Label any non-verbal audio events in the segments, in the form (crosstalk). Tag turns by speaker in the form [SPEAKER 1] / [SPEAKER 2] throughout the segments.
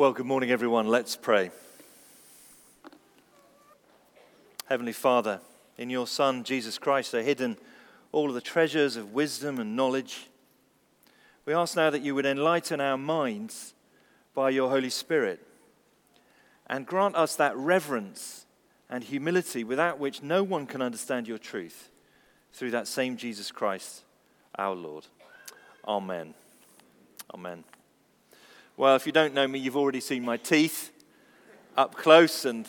[SPEAKER 1] Well, good morning, everyone. Let's pray. Heavenly Father, in your Son, Jesus Christ, are hidden all of the treasures of wisdom and knowledge. We ask now that you would enlighten our minds by your Holy Spirit and grant us that reverence and humility without which no one can understand your truth through that same Jesus Christ, our Lord. Amen. Amen. Well, if you don't know me, you've already seen my teeth up close, and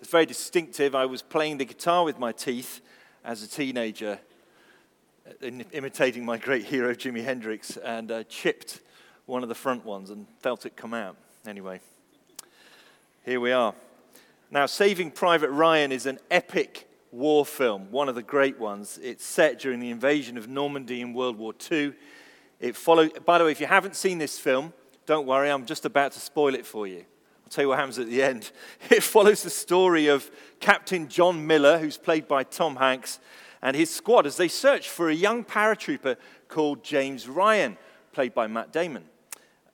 [SPEAKER 1] it's very distinctive. I was playing the guitar with my teeth as a teenager, imitating my great hero Jimi Hendrix, and uh, chipped one of the front ones and felt it come out. Anyway, here we are. Now, Saving Private Ryan is an epic war film, one of the great ones. It's set during the invasion of Normandy in World War II. It followed, by the way, if you haven't seen this film, don't worry, I'm just about to spoil it for you. I'll tell you what happens at the end. (laughs) It follows the story of Captain John Miller, who's played by Tom Hanks, and his squad as they search for a young paratrooper called James Ryan, played by Matt Damon.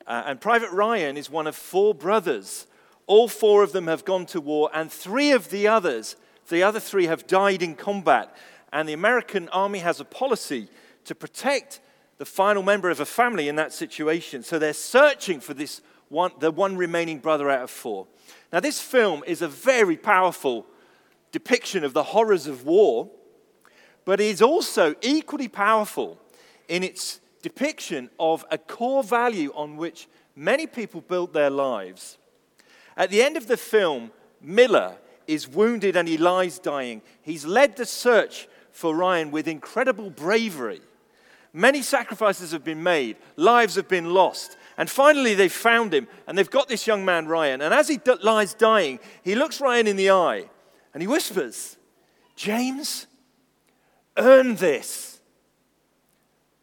[SPEAKER 1] Uh, and Private Ryan is one of four brothers. All four of them have gone to war, and three of the others, the other three, have died in combat. And the American army has a policy to protect the final member of a family in that situation. So they're searching for this one, the one remaining brother out of four. Now, this film is a very powerful depiction of the horrors of war, but it is also equally powerful in its depiction of a core value on which many people built their lives. At the end of the film, Miller is wounded and he lies dying. He's led the search for Ryan with incredible bravery. Many sacrifices have been made, lives have been lost. And finally, they've found him, and they've got this young man, Ryan. And as he d- lies dying, he looks Ryan in the eye and he whispers, James, earn this.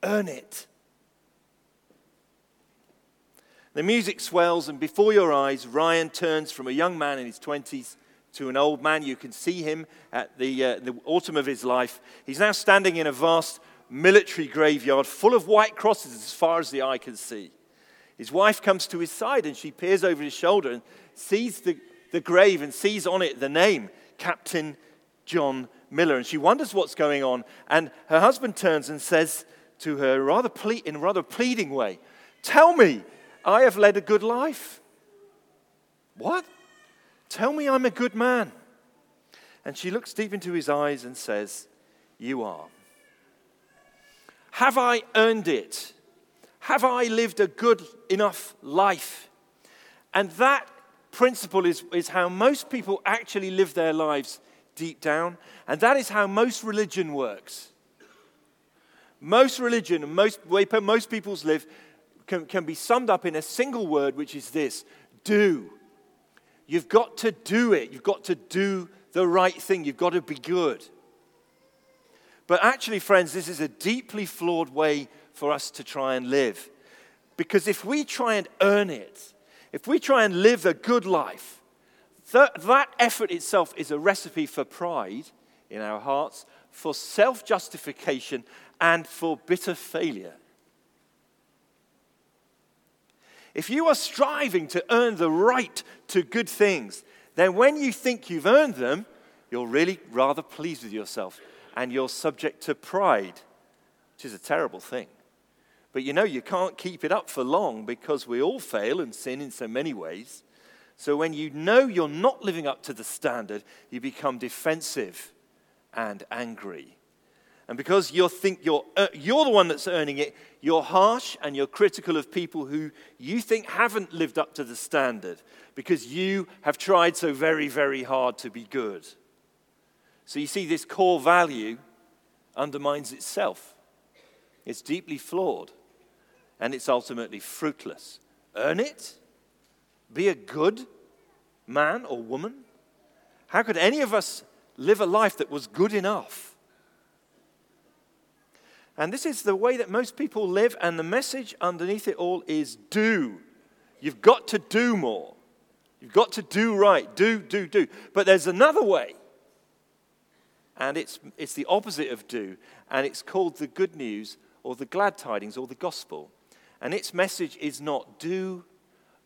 [SPEAKER 1] Earn it. The music swells, and before your eyes, Ryan turns from a young man in his 20s to an old man. You can see him at the, uh, the autumn of his life. He's now standing in a vast military graveyard full of white crosses as far as the eye can see. His wife comes to his side and she peers over his shoulder and sees the, the grave and sees on it the name Captain John Miller. And she wonders what's going on. And her husband turns and says to her rather ple- in a rather pleading way, Tell me, I have led a good life. What? Tell me I'm a good man. And she looks deep into his eyes and says, You are. Have I earned it? Have I lived a good enough life? And that principle is, is how most people actually live their lives deep down. And that is how most religion works. Most religion, most way most people's live, can, can be summed up in a single word, which is this do. You've got to do it. You've got to do the right thing. You've got to be good. But actually, friends, this is a deeply flawed way for us to try and live. Because if we try and earn it, if we try and live a good life, th- that effort itself is a recipe for pride in our hearts, for self justification, and for bitter failure. If you are striving to earn the right to good things, then when you think you've earned them, you're really rather pleased with yourself and you're subject to pride, which is a terrible thing. But you know, you can't keep it up for long because we all fail and sin in so many ways. So when you know you're not living up to the standard, you become defensive and angry. And because you think you're, uh, you're the one that's earning it, you're harsh and you're critical of people who you think haven't lived up to the standard because you have tried so very, very hard to be good. So you see, this core value undermines itself. It's deeply flawed and it's ultimately fruitless. Earn it? Be a good man or woman? How could any of us live a life that was good enough? And this is the way that most people live, and the message underneath it all is do. You've got to do more. You've got to do right. Do, do, do. But there's another way and it's, it's the opposite of do, and it's called the good news or the glad tidings or the gospel. And its message is not do,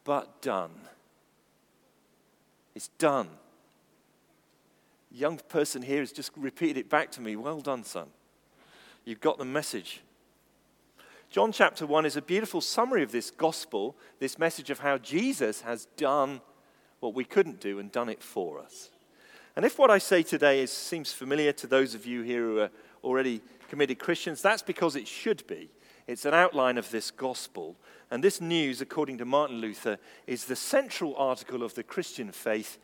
[SPEAKER 1] but done. It's done. young person here has just repeated it back to me. Well done, son. You've got the message. John chapter 1 is a beautiful summary of this gospel, this message of how Jesus has done what we couldn't do and done it for us. And if what I say today is, seems familiar to those of you here who are already committed Christians, that's because it should be. It's an outline of this gospel. And this news, according to Martin Luther, is the central article of the Christian faith.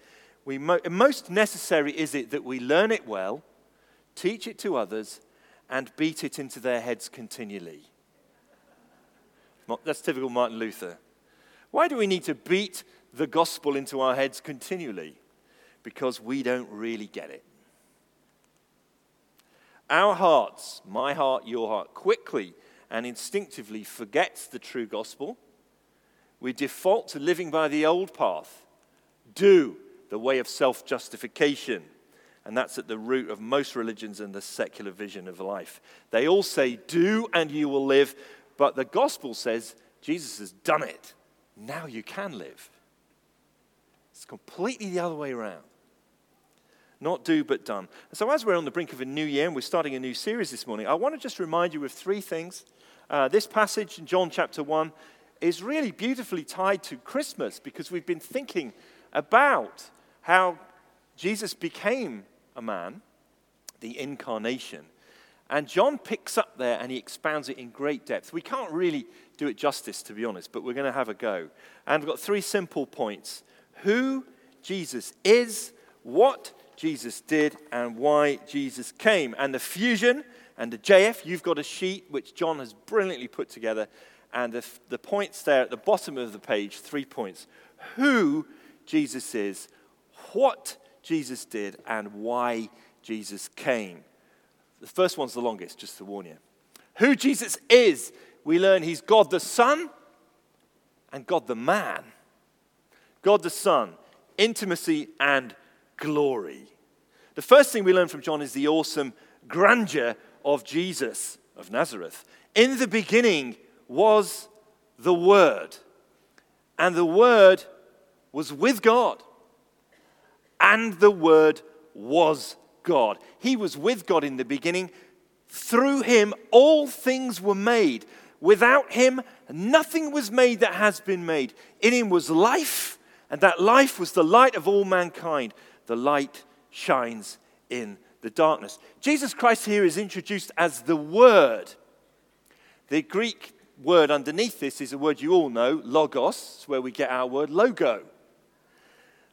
[SPEAKER 1] We mo- most necessary is it that we learn it well, teach it to others, and beat it into their heads continually. That's typical Martin Luther. Why do we need to beat the gospel into our heads continually? Because we don't really get it. Our hearts, my heart, your heart, quickly and instinctively forgets the true gospel. We default to living by the old path, do the way of self justification. And that's at the root of most religions and the secular vision of life. They all say, do and you will live, but the gospel says Jesus has done it. Now you can live. It's completely the other way around. Not do, but done. So, as we're on the brink of a new year and we're starting a new series this morning, I want to just remind you of three things. Uh, this passage in John chapter 1 is really beautifully tied to Christmas because we've been thinking about how Jesus became a man, the incarnation. And John picks up there and he expounds it in great depth. We can't really do it justice, to be honest, but we're going to have a go. And we've got three simple points who Jesus is, what Jesus did, and why Jesus came. And the fusion and the JF, you've got a sheet which John has brilliantly put together. And the, the points there at the bottom of the page three points who Jesus is, what Jesus did, and why Jesus came. The first one's the longest, just to warn you. Who Jesus is, we learn he's God the Son and God the man. God the Son, intimacy and glory. The first thing we learn from John is the awesome grandeur of Jesus of Nazareth. In the beginning was the Word, and the Word was with God, and the Word was God. He was with God in the beginning. Through him, all things were made. Without him, nothing was made that has been made. In him was life, and that life was the light of all mankind. The light shines in the darkness. Jesus Christ here is introduced as the Word. The Greek word underneath this is a word you all know, logos, where we get our word logo.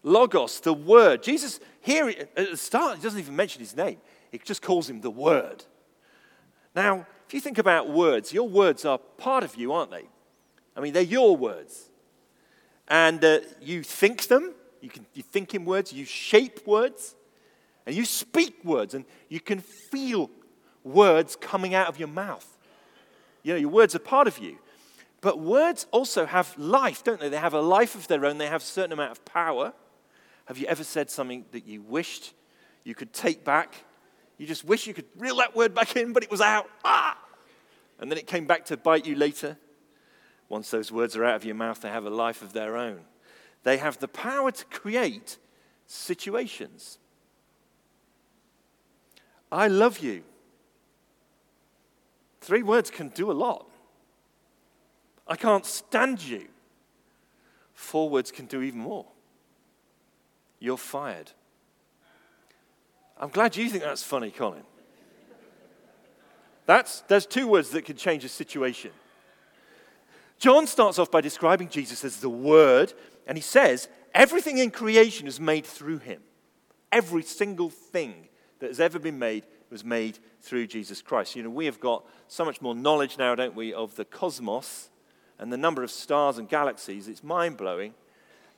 [SPEAKER 1] Logos, the Word. Jesus, here at the start, he doesn't even mention his name, he just calls him the Word. Now, if you think about words, your words are part of you, aren't they? I mean, they're your words. And uh, you think them, you, can, you think in words, you shape words, and you speak words, and you can feel words coming out of your mouth. You know, your words are part of you. But words also have life, don't they? They have a life of their own, they have a certain amount of power. Have you ever said something that you wished you could take back? You just wish you could reel that word back in, but it was out. Ah! And then it came back to bite you later. Once those words are out of your mouth, they have a life of their own. They have the power to create situations. I love you. Three words can do a lot. I can't stand you. Four words can do even more you're fired. I'm glad you think that's funny, Colin. That's, there's two words that can change a situation. John starts off by describing Jesus as the Word, and he says, Everything in creation is made through him. Every single thing that has ever been made was made through Jesus Christ. You know, we have got so much more knowledge now, don't we, of the cosmos and the number of stars and galaxies. It's mind blowing.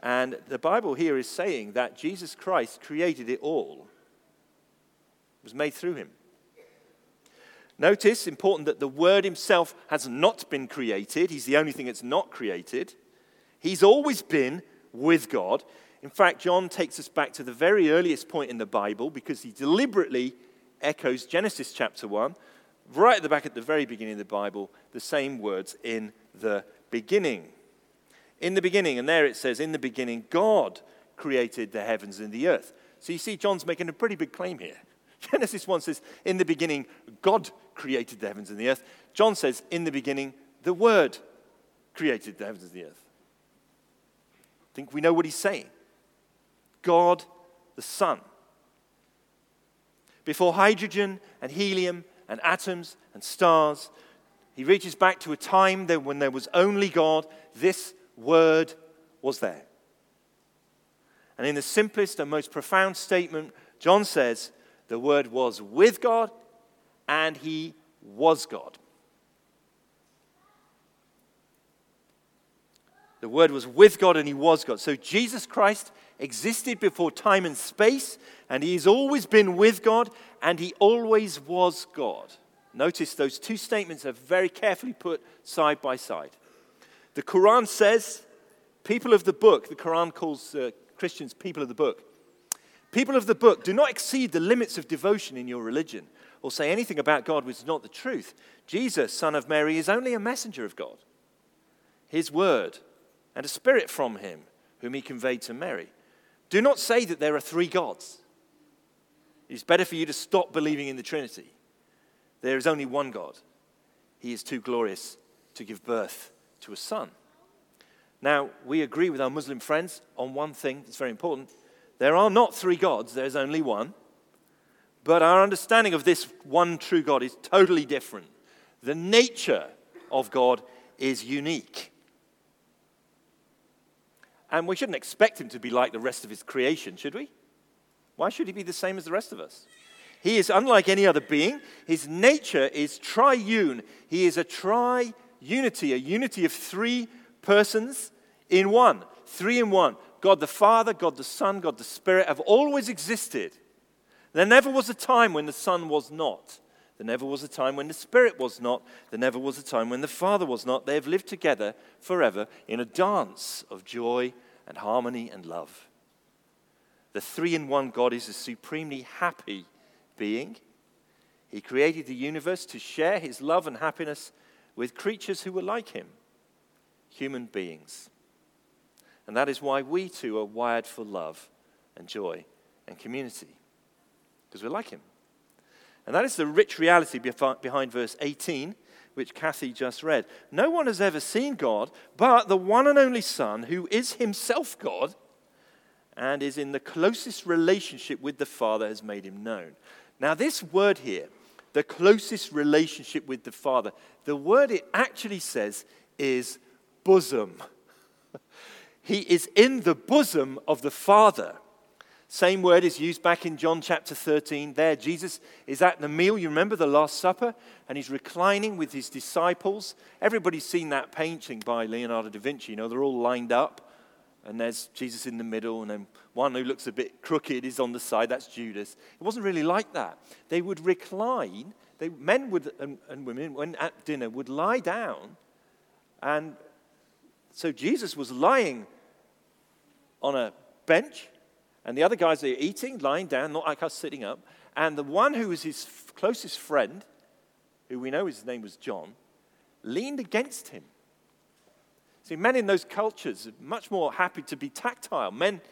[SPEAKER 1] And the Bible here is saying that Jesus Christ created it all. It was made through him. Notice, important, that the Word himself has not been created. He's the only thing that's not created. He's always been with God. In fact, John takes us back to the very earliest point in the Bible because he deliberately echoes Genesis chapter 1, right at the back at the very beginning of the Bible, the same words in the beginning. In the beginning, and there it says, in the beginning, God created the heavens and the earth. So you see, John's making a pretty big claim here. (laughs) Genesis 1 says, in the beginning, God created the heavens and the earth. John says, in the beginning, the Word created the heavens and the earth. Think we know what he's saying. God the Son. Before hydrogen and helium and atoms and stars, he reaches back to a time when there was only God. This word was there. And in the simplest and most profound statement, John says, the word was with God and he was God. The Word was with God and He was God. So Jesus Christ existed before time and space, and He has always been with God, and He always was God. Notice those two statements are very carefully put side by side. The Quran says, people of the book, the Quran calls uh, Christians people of the book. People of the book, do not exceed the limits of devotion in your religion or say anything about God which is not the truth. Jesus, son of Mary, is only a messenger of God. His word and a spirit from him, whom he conveyed to Mary. Do not say that there are three gods. It's better for you to stop believing in the Trinity. There is only one God. He is too glorious to give birth to a son. Now, we agree with our Muslim friends on one thing that's very important. There are not three gods, there's only one. But our understanding of this one true God is totally different. The nature of God is unique. And we shouldn't expect him to be like the rest of his creation, should we? Why should he be the same as the rest of us? He is unlike any other being. His nature is triune. He is a tri unity, a unity of three persons in one. Three in one. God the Father, God the Son, God the Spirit have always existed. There never was a time when the Son was not. There never was a time when the Spirit was not. There never was a time when the Father was not. They have lived together forever in a dance of joy and harmony and love. The three in one God is a supremely happy being. He created the universe to share his love and happiness with creatures who were like him, human beings. And that is why we too are wired for love and joy and community, because we're like him. And that is the rich reality behind verse 18, which Kathy just read. No one has ever seen God, but the one and only Son, who is himself God and is in the closest relationship with the Father, has made him known. Now, this word here, the closest relationship with the Father, the word it actually says is bosom. (laughs) he is in the bosom of the Father. Same word is used back in John chapter 13. There, Jesus is at the meal. You remember the Last Supper? And he's reclining with his disciples. Everybody's seen that painting by Leonardo da Vinci. You know, they're all lined up. And there's Jesus in the middle. And then one who looks a bit crooked is on the side. That's Judas. It wasn't really like that. They would recline. They, men would, and, and women, when at dinner, would lie down. And so Jesus was lying on a bench and the other guys are eating, lying down, not like us sitting up. And the one who was his closest friend, who we know his name was John, leaned against him. See, men in those cultures are much more happy to be tactile. Men,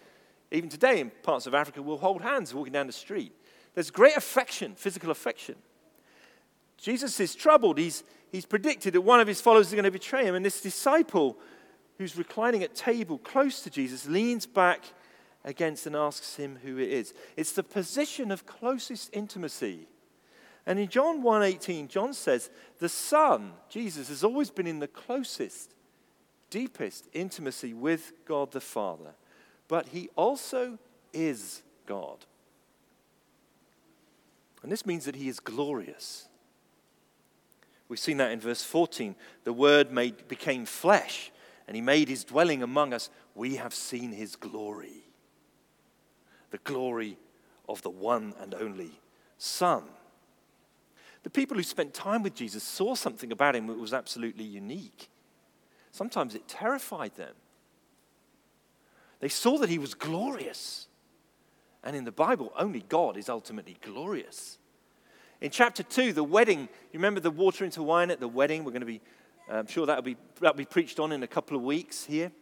[SPEAKER 1] even today in parts of Africa, will hold hands walking down the street. There's great affection, physical affection. Jesus is troubled. He's, he's predicted that one of his followers is going to betray him. And this disciple, who's reclining at table close to Jesus, leans back against and asks him who it is. It's the position of closest intimacy. And in John 1:18, John says, "The Son, Jesus, has always been in the closest, deepest intimacy with God the Father, but he also is God." And this means that he is glorious. We've seen that in verse 14. The Word made, became flesh, and he made his dwelling among us. We have seen his glory the glory of the one and only Son. The people who spent time with Jesus saw something about him that was absolutely unique. Sometimes it terrified them. They saw that he was glorious. And in the Bible, only God is ultimately glorious. In chapter 2, the wedding, you remember the water into wine at the wedding? We're going to be, I'm sure that'll be, that'll be preached on in a couple of weeks here.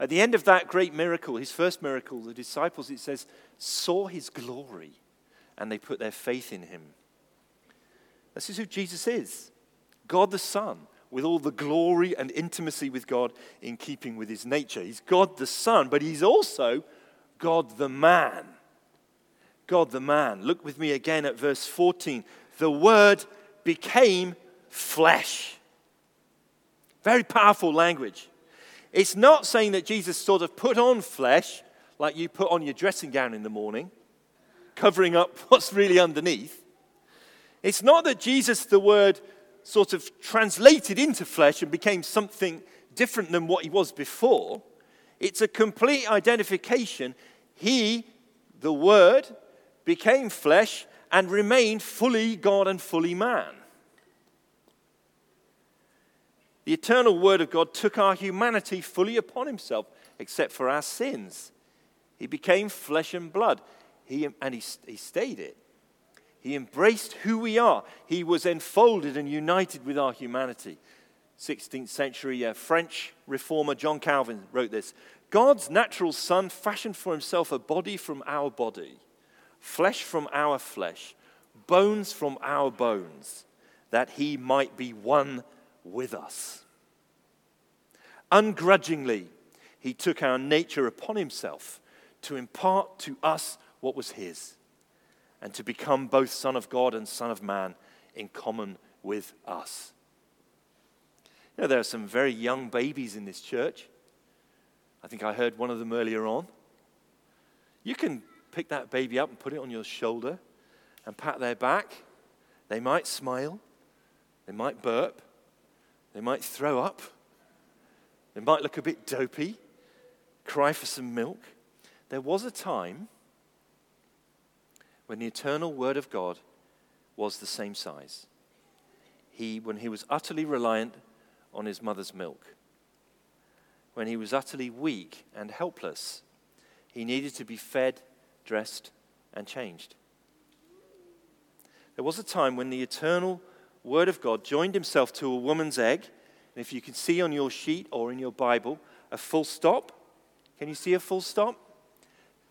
[SPEAKER 1] At the end of that great miracle, his first miracle, the disciples, it says, saw his glory and they put their faith in him. This is who Jesus is God the Son, with all the glory and intimacy with God in keeping with his nature. He's God the Son, but he's also God the man. God the man. Look with me again at verse 14. The Word became flesh. Very powerful language. It's not saying that Jesus sort of put on flesh like you put on your dressing gown in the morning, covering up (laughs) what's really underneath. It's not that Jesus, the Word, sort of translated into flesh and became something different than what he was before. It's a complete identification. He, the Word, became flesh and remained fully God and fully man. The eternal Word of God took our humanity fully upon himself, except for our sins. He became flesh and blood, he, and he, he stayed it. He embraced who we are. He was enfolded and united with our humanity. 16th century uh, French reformer John Calvin wrote this God's natural Son fashioned for himself a body from our body, flesh from our flesh, bones from our bones, that he might be one with us. Ungrudgingly, he took our nature upon himself to impart to us what was his, and to become both Son of God and Son of Man in common with us. You know, there are some very young babies in this church. I think I heard one of them earlier on. You can pick that baby up and put it on your shoulder and pat their back. They might smile, they might burp, they might throw up. They might look a bit dopey, cry for some milk. There was a time when the eternal Word of God was the same size. He, when he was utterly reliant on his mother's milk, when he was utterly weak and helpless, he needed to be fed, dressed, and changed. There was a time when the eternal Word of God joined himself to a woman's egg. And if you can see on your sheet or in your Bible a full stop, can you see a full stop?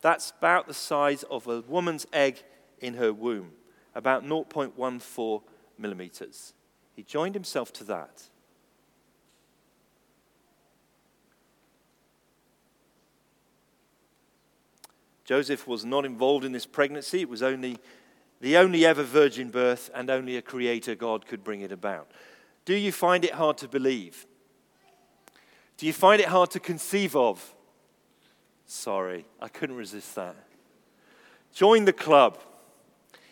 [SPEAKER 1] That's about the size of a woman's egg in her womb, about 0.14 millimeters. He joined himself to that. Joseph was not involved in this pregnancy. It was only the only ever virgin birth, and only a creator God could bring it about. Do you find it hard to believe? Do you find it hard to conceive of? Sorry, I couldn't resist that. Join the club.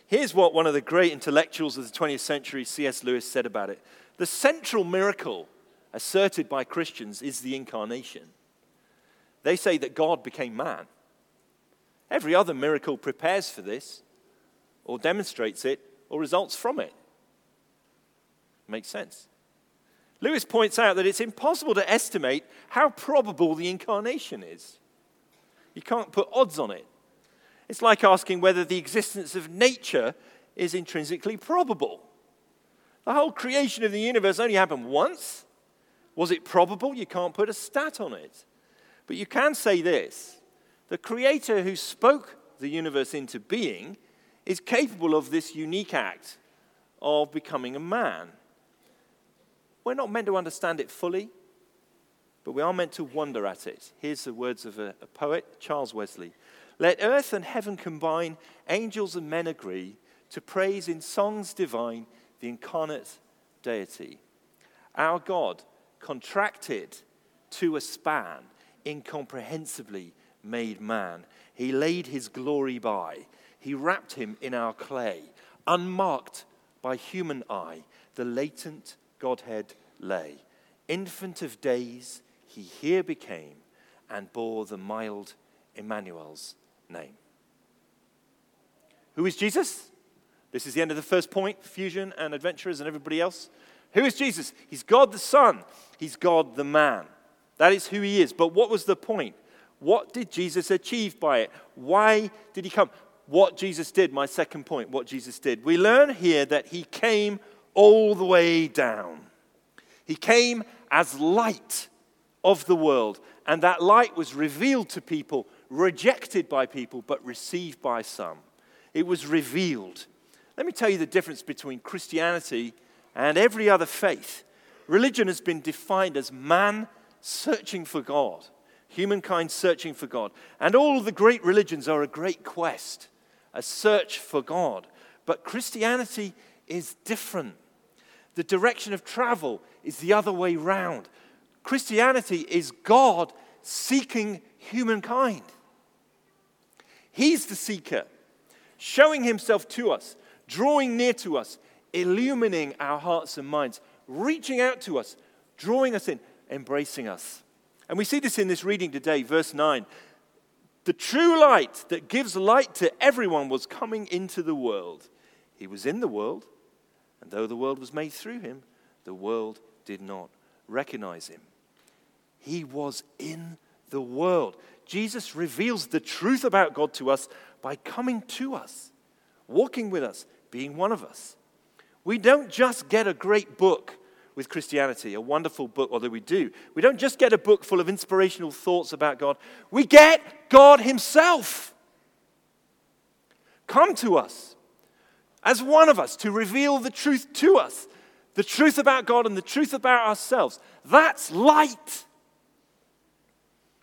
[SPEAKER 1] Here's what one of the great intellectuals of the 20th century, C.S. Lewis, said about it The central miracle asserted by Christians is the incarnation. They say that God became man. Every other miracle prepares for this or demonstrates it or results from it. Makes sense. Lewis points out that it's impossible to estimate how probable the incarnation is. You can't put odds on it. It's like asking whether the existence of nature is intrinsically probable. The whole creation of the universe only happened once. Was it probable? You can't put a stat on it. But you can say this the creator who spoke the universe into being is capable of this unique act of becoming a man. We're not meant to understand it fully, but we are meant to wonder at it. Here's the words of a, a poet, Charles Wesley Let earth and heaven combine, angels and men agree, to praise in songs divine the incarnate deity. Our God, contracted to a span, incomprehensibly made man. He laid his glory by he wrapped him in our clay, unmarked by human eye, the latent Godhead lay. Infant of days, he here became and bore the mild Emmanuel's name. Who is Jesus? This is the end of the first point, Fusion and Adventurers and everybody else. Who is Jesus? He's God the Son, He's God the man. That is who He is. But what was the point? What did Jesus achieve by it? Why did He come? What Jesus did, my second point, what Jesus did. We learn here that he came all the way down. He came as light of the world And that light was revealed to people, rejected by people, but received by some. It was revealed. Let me tell you the difference between Christianity and every other faith. Religion has been defined as man searching for God, humankind searching for God. And all the great religions are a great quest, a search for God. But Christianity is different. The direction of travel is the other way round. Christianity is God seeking humankind. He's the seeker, showing himself to us, drawing near to us, illumining our hearts and minds, reaching out to us, drawing us in, embracing us. And we see this in this reading today, verse 9. The true light that gives light to everyone was coming into the world. He was in the world, and though the world was made through him, the world did not recognize him. He was in the world. Jesus reveals the truth about God to us by coming to us, walking with us, being one of us. We don't just get a great book with Christianity, a wonderful book, although we do. We don't just get a book full of inspirational thoughts about God, we get God Himself. Come to us as one of us to reveal the truth to us the truth about God and the truth about ourselves. That's light.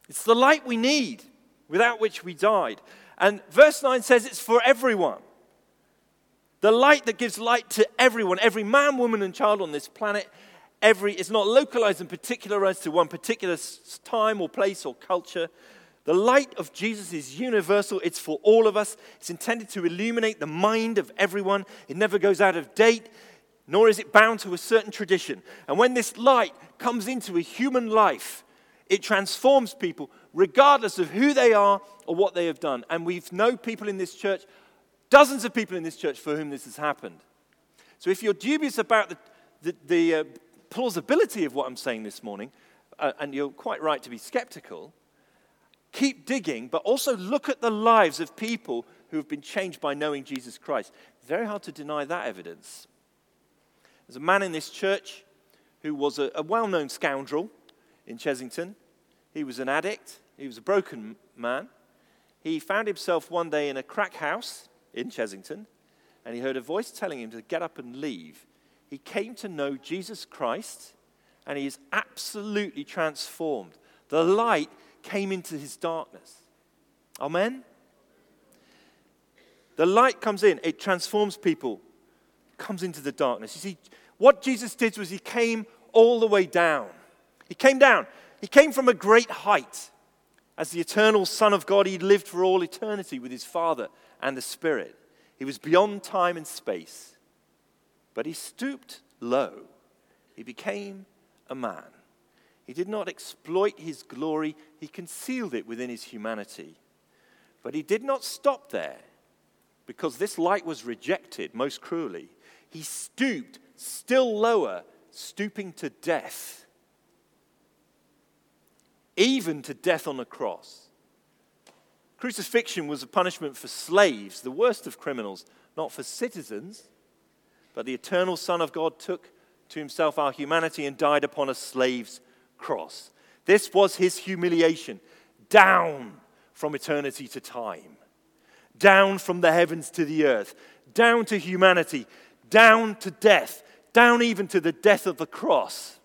[SPEAKER 1] It's the light we need, without which we died. And verse 9 says it's for everyone. The light that gives light to everyone, every man, woman, and child on this planet. Every, it's not localized and particularized to one particular time or place or culture. The light of Jesus is universal. It's for all of us. It's intended to illuminate the mind of everyone. It never goes out of date, nor is it bound to a certain tradition. And when this light comes into a human life, it transforms people regardless of who they are or what they have done. And we've known people in this church, dozens of people in this church for whom this has happened. So if you're dubious about the, the, the uh, plausibility of what I'm saying this morning, uh, and you're quite right to be skeptical, keep digging, but also look at the lives of people who have been changed by knowing Jesus Christ. Very hard to deny that evidence. There's a man in this church who was a, a well known scoundrel in Chessington. He was an addict, he was a broken man. He found himself one day in a crack house in Chessington, and he heard a voice telling him to get up and leave. He came to know Jesus Christ, and he is absolutely transformed. The light came into his darkness. Amen? The light comes in, it transforms people, comes into the darkness. You see, what Jesus did was he came all the way down. He came down. He came from a great height. As the eternal Son of God, he lived for all eternity with his Father and the Spirit. He was beyond time and space. But he stooped low. He became a man. He did not exploit his glory, he concealed it within his humanity. But he did not stop there because this light was rejected most cruelly. He stooped still lower, stooping to death even to death on a cross. Crucifixion was a punishment for slaves, the worst of criminals, not for citizens. But the eternal Son of God took to himself our humanity and died upon a slave's cross. This was his humiliation, down from eternity to time, down from the heavens to the earth, down to humanity, down to death, down even to the death of the cross.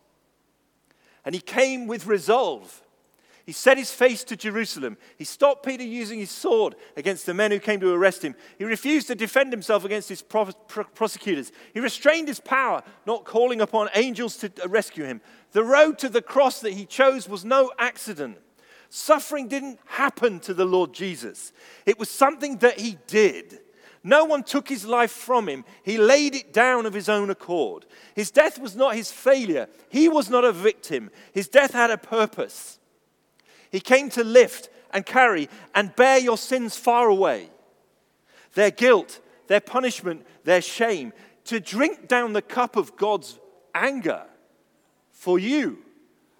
[SPEAKER 1] And he came with resolve he set his face to Jerusalem. He stopped Peter using his sword against the men who came to arrest him. He refused to defend himself against his prosecutors. He restrained his power, not calling upon angels to rescue him. The road to the cross that he chose was no accident. Suffering didn't happen to the Lord Jesus, it was something that he did. No one took his life from him. He laid it down of his own accord. His death was not his failure. He was not a victim. His death had a purpose. He came to lift and carry and bear your sins far away, their guilt, their punishment, their shame, to drink down the cup of God's anger for you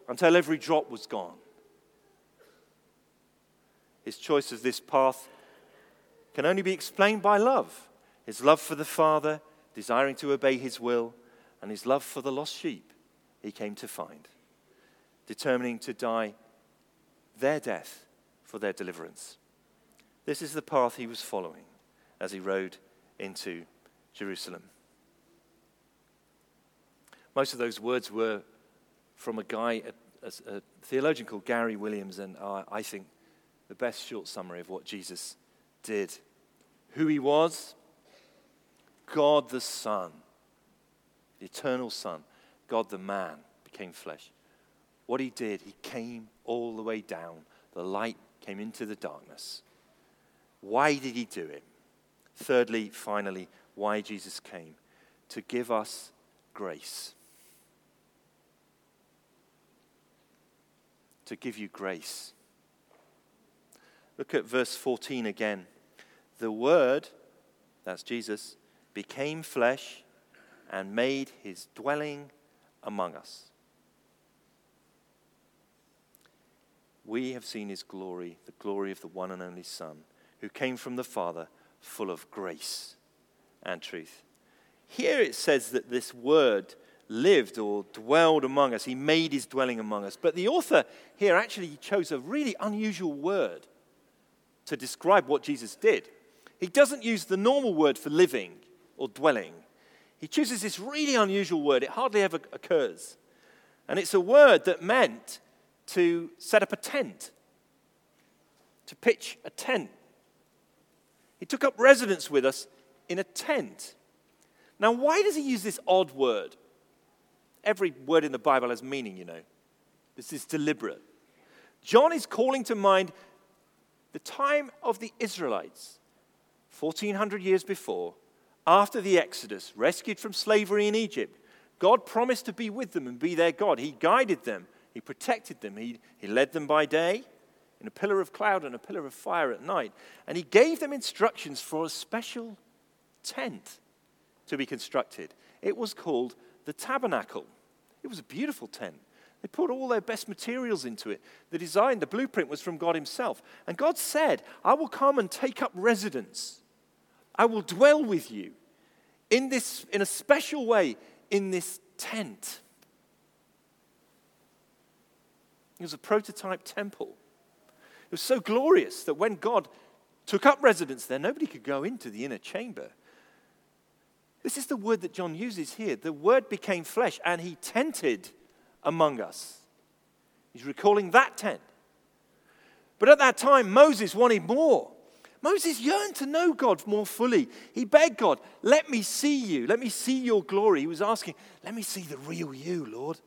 [SPEAKER 1] until every drop was gone. His choice of this path can only be explained by love his love for the Father, desiring to obey his will, and his love for the lost sheep he came to find, determining to die their death for their deliverance. This is the path he was following as he rode into Jerusalem. Most of those words were from a guy, a, a, a theologian called Garry Williams, and uh, I think the best short summary of what Jesus did. Who he was God the Son, the eternal Son, God the man became flesh. What he did, he came all the way down. The light came into the darkness. Why did he do it? Thirdly, finally, why Jesus came to give us grace. To give you grace. Look at verse 14 again. The Word, that's Jesus, became flesh and made his dwelling among us. We have seen his glory, the glory of the one and only Son, who came from the Father, full of grace and truth. Here it says that this word lived or dwelled among us. He made his dwelling among us. But the author here actually chose a really unusual word to describe what Jesus did. He doesn't use the normal word for living or dwelling. He chooses this really unusual word. It hardly ever occurs. And it's a word that meant to set up a tent, to pitch a tent. He took up residence with us in a tent. Now, why does he use this odd word? Every word in the Bible has meaning, you know. This is deliberate. John is calling to mind the time of the Israelites, 1400 years before, after the Exodus, rescued from slavery in Egypt. God promised to be with them and be their God. He guided them, He protected them, He, he led them by day in a pillar of cloud and a pillar of fire at night. And He gave them instructions for a special tent to be constructed. It was called the tabernacle. It was a beautiful tent. They put all their best materials into it. The design, the blueprint was from God Himself. And God said, I will come and take up residence. I will dwell with you in, this, in a special way in this tent. It was a prototype temple. It was so glorious that when God took up residence there, nobody could go into the inner chamber. This is the word that John uses here. The word became flesh and he tented among us. He's recalling that tent. But at that time, Moses wanted more. Moses yearned to know God more fully. He begged God, Let me see you. Let me see your glory. He was asking, Let me see the real you, Lord.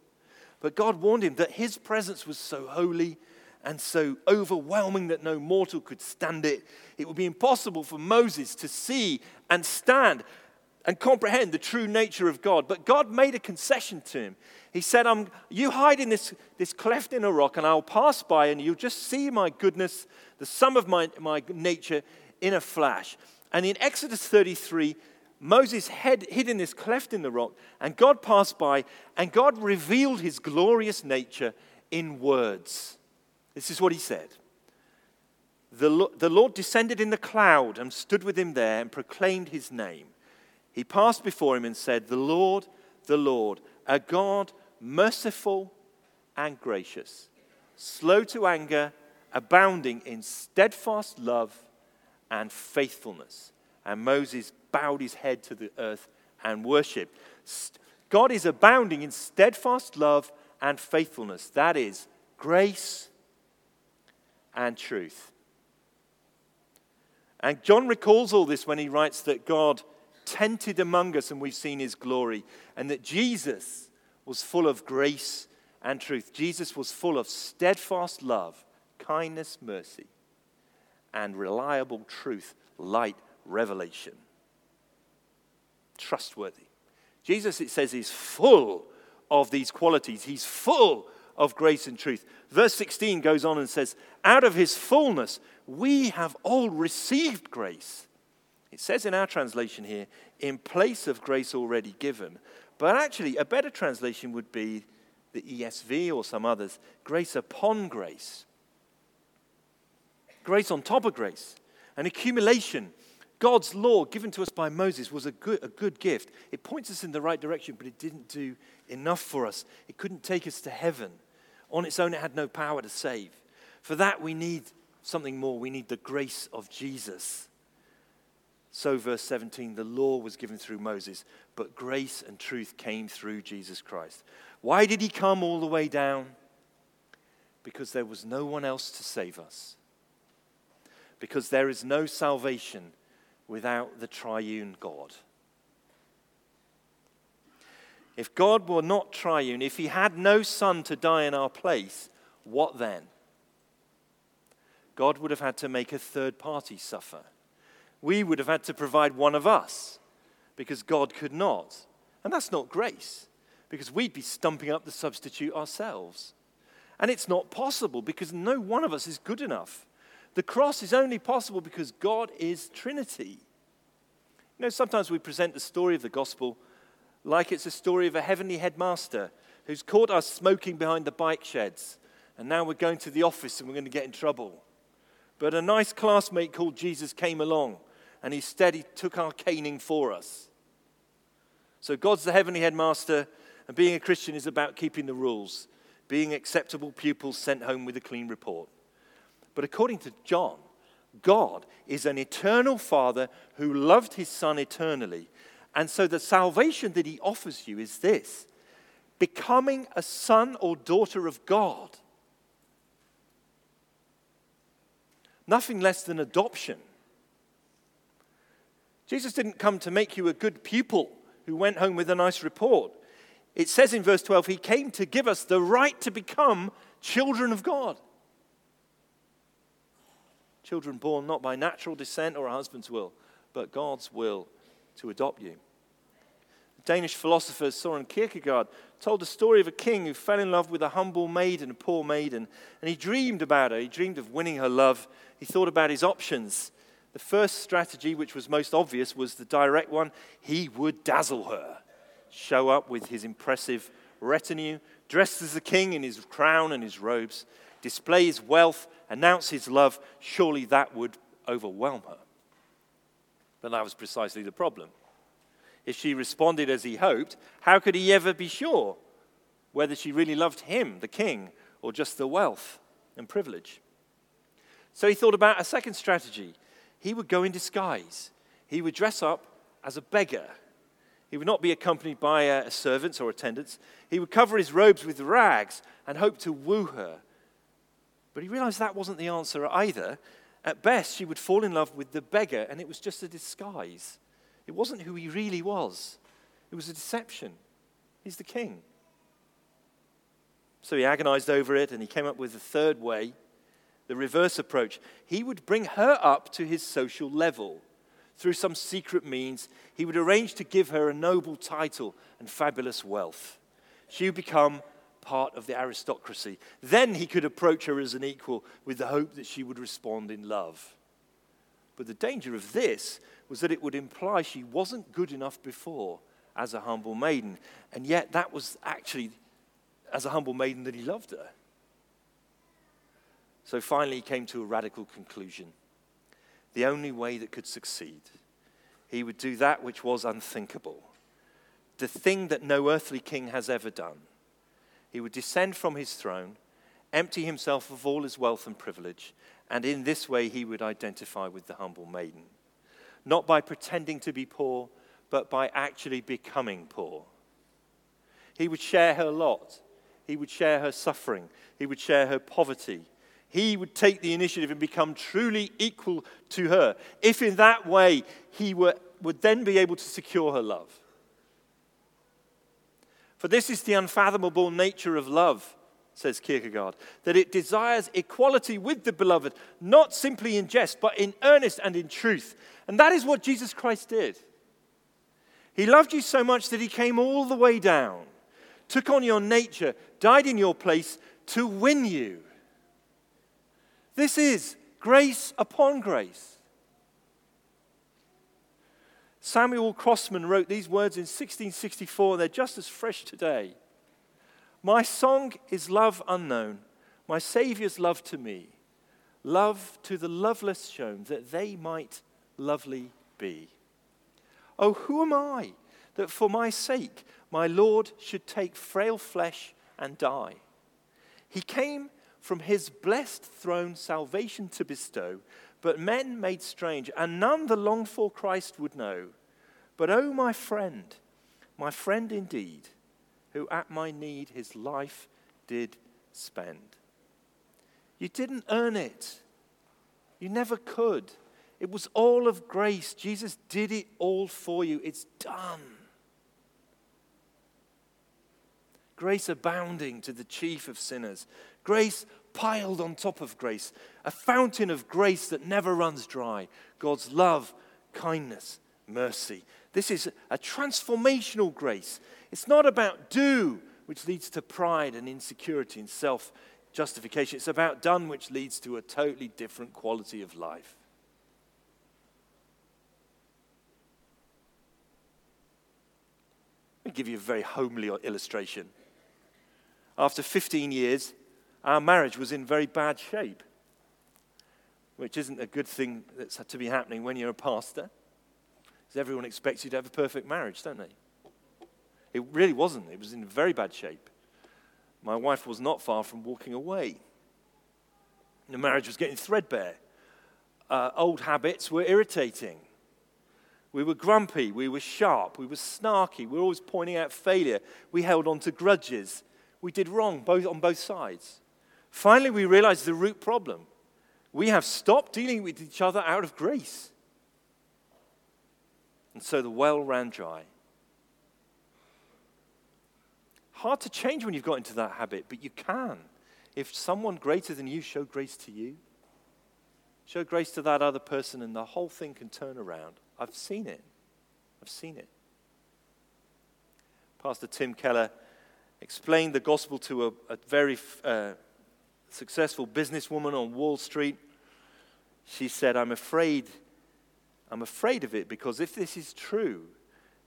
[SPEAKER 1] But God warned him that his presence was so holy and so overwhelming that no mortal could stand it. It would be impossible for Moses to see and stand and comprehend the true nature of God. But God made a concession to him. He said, I'm, You hide in this, this cleft in a rock, and I'll pass by, and you'll just see my goodness, the sum of my, my nature in a flash. And in Exodus 33, Moses hid, hid in this cleft in the rock, and God passed by, and God revealed his glorious nature in words. This is what he said. The, the Lord descended in the cloud and stood with him there and proclaimed his name. He passed before him and said, The Lord, the Lord, a God merciful and gracious, slow to anger, abounding in steadfast love and faithfulness. And Moses bowed his head to the earth and worshiped. God is abounding in steadfast love and faithfulness. That is grace and truth. And John recalls all this when he writes that God tented among us and we've seen his glory, and that Jesus was full of grace and truth. Jesus was full of steadfast love, kindness, mercy, and reliable truth, light, revelation. Trustworthy. Jesus, it says, is full of these qualities. He's full of grace and truth. Verse 16 goes on and says, Out of his fullness, we have all received grace it says in our translation here, in place of grace already given. But actually, a better translation would be the ESV or some others grace upon grace. Grace on top of grace. An accumulation. God's law given to us by Moses was a good, a good gift. It points us in the right direction, but it didn't do enough for us. It couldn't take us to heaven. On its own, it had no power to save. For that, we need something more. We need the grace of Jesus. So, verse 17, the law was given through Moses, but grace and truth came through Jesus Christ. Why did he come all the way down? Because there was no one else to save us. Because there is no salvation without the triune God. If God were not triune, if he had no son to die in our place, what then? God would have had to make a third party suffer we would have had to provide one of us because God could not. And that's not grace because we'd be stumping up the substitute ourselves. And it's not possible because no one of us is good enough. The cross is only possible because God is Trinity. You know, sometimes we present the story of the gospel like it's a story of a heavenly headmaster who's caught us smoking behind the bike sheds, and now we're going to the office and we're going to get in trouble. But a nice classmate called Jesus came along and instead he took our caning for us. So God's the heavenly headmaster, and being a Christian is about keeping the rules, being acceptable pupils sent home with a clean report. But according to John, God is an eternal Father who loved his Son eternally. And so the salvation that he offers you is this becoming a son or daughter of God. Nothing less than adoption. Jesus didn't come to make you a good pupil who went home with a nice report. It says in verse 12, He came to give us the right to become children of God. Children born not by natural descent or a husband's will, but God's will to adopt you. Danish philosopher Soren Kierkegaard told the story of a king who fell in love with a humble maiden, a poor maiden, and he dreamed about her. He dreamed of winning her love. He thought about his options. The first strategy, which was most obvious, was the direct one. He would dazzle her, show up with his impressive retinue, dressed as a king in his crown and his robes, display his wealth, announce his love. Surely that would overwhelm her. But that was precisely the problem. If she responded as he hoped, how could he ever be sure whether she really loved him, the king, or just the wealth and privilege? So he thought about a second strategy he would go in disguise. He would dress up as a beggar. He would not be accompanied by uh, servants or attendants. He would cover his robes with rags and hope to woo her. But he realized that wasn't the answer either. At best, she would fall in love with the beggar, and it was just a disguise. It wasn't who he really was, it was a deception. He's the king. So he agonized over it, and he came up with a third way the reverse approach. He would bring her up to his social level. Through some secret means, he would arrange to give her a noble title and fabulous wealth. She would become part of the aristocracy. Then he could approach her as an equal with the hope that she would respond in love. But the danger of this was that it would imply she wasn't good enough before as a humble maiden. And yet, that was actually as a humble maiden that he loved her. So finally, he came to a radical conclusion the only way that could succeed. He would do that which was unthinkable, the thing that no earthly king has ever done. He would descend from his throne, empty himself of all his wealth and privilege, and in this way he would identify with the humble maiden. Not by pretending to be poor, but by actually becoming poor. He would share her lot. He would share her suffering. He would share her poverty he would take the initiative and become truly equal to her. If in that way he were, would then be able to secure her love. For this is the unfathomable nature of love, says Kierkegaard, that it desires equality with the beloved, not simply in jest, but in earnest and in truth. And that is what Jesus Christ did. He loved you so much that he came all the way down, took on your nature, died in your place to win you. This is grace upon grace. Samuel Crossman wrote these words in 1664. They're just as fresh today. My song is love unknown, my Saviour's love to me, love to the loveless shown, that they might lovely be. Oh, who am I that for my sake my Lord should take frail flesh and die? He came from his blessed throne salvation to bestow, but men made strange, and none the longed for Christ would know. But oh, my friend, my friend indeed, who at my need his life did spend. You didn't earn it, you never could. It was all of grace. Jesus did it all for you. It's done. Grace abounding to the chief of sinners. Grace piled on top of grace. A fountain of grace that never runs dry. God's love, kindness, mercy. This is a transformational grace. It's not about do, which leads to pride and insecurity and self justification. It's about done, which leads to a totally different quality of life. Let me give you a very homely illustration. After 15 years, our marriage was in very bad shape, which isn't a good thing that's to be happening when you're a pastor, because everyone expects you to have a perfect marriage, don't they? It really wasn't. It was in very bad shape. My wife was not far from walking away. The marriage was getting threadbare. Uh, old habits were irritating. We were grumpy. We were sharp. We were snarky. We were always pointing out failure. We held on to grudges. We did wrong both, on both sides. Finally, we realize the root problem. We have stopped dealing with each other out of grace. And so the well ran dry. Hard to change when you've got into that habit, but you can. If someone greater than you showed grace to you, show grace to that other person, and the whole thing can turn around. I've seen it. I've seen it. Pastor Tim Keller explained the gospel to a, a very uh, successful businesswoman on Wall Street. She said, I'm afraid, I'm afraid of it because if this is true,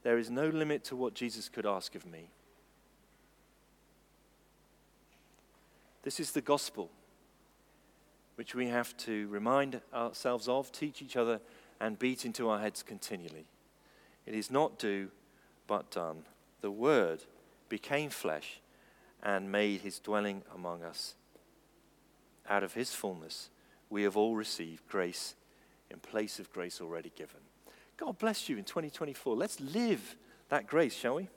[SPEAKER 1] there is no limit to what Jesus could ask of me. This is the gospel, which we have to remind ourselves of, teach each other, and beat into our heads continually. It is not do, but done. The Word became flesh and made his dwelling among us. Out of his fullness, we have all received grace in place of grace already given. God bless you in 2024. Let's live that grace, shall we?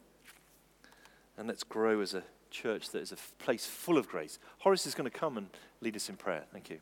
[SPEAKER 1] And let's grow as a church that is a place full of grace. Horace is going to come and lead us in prayer. Thank you.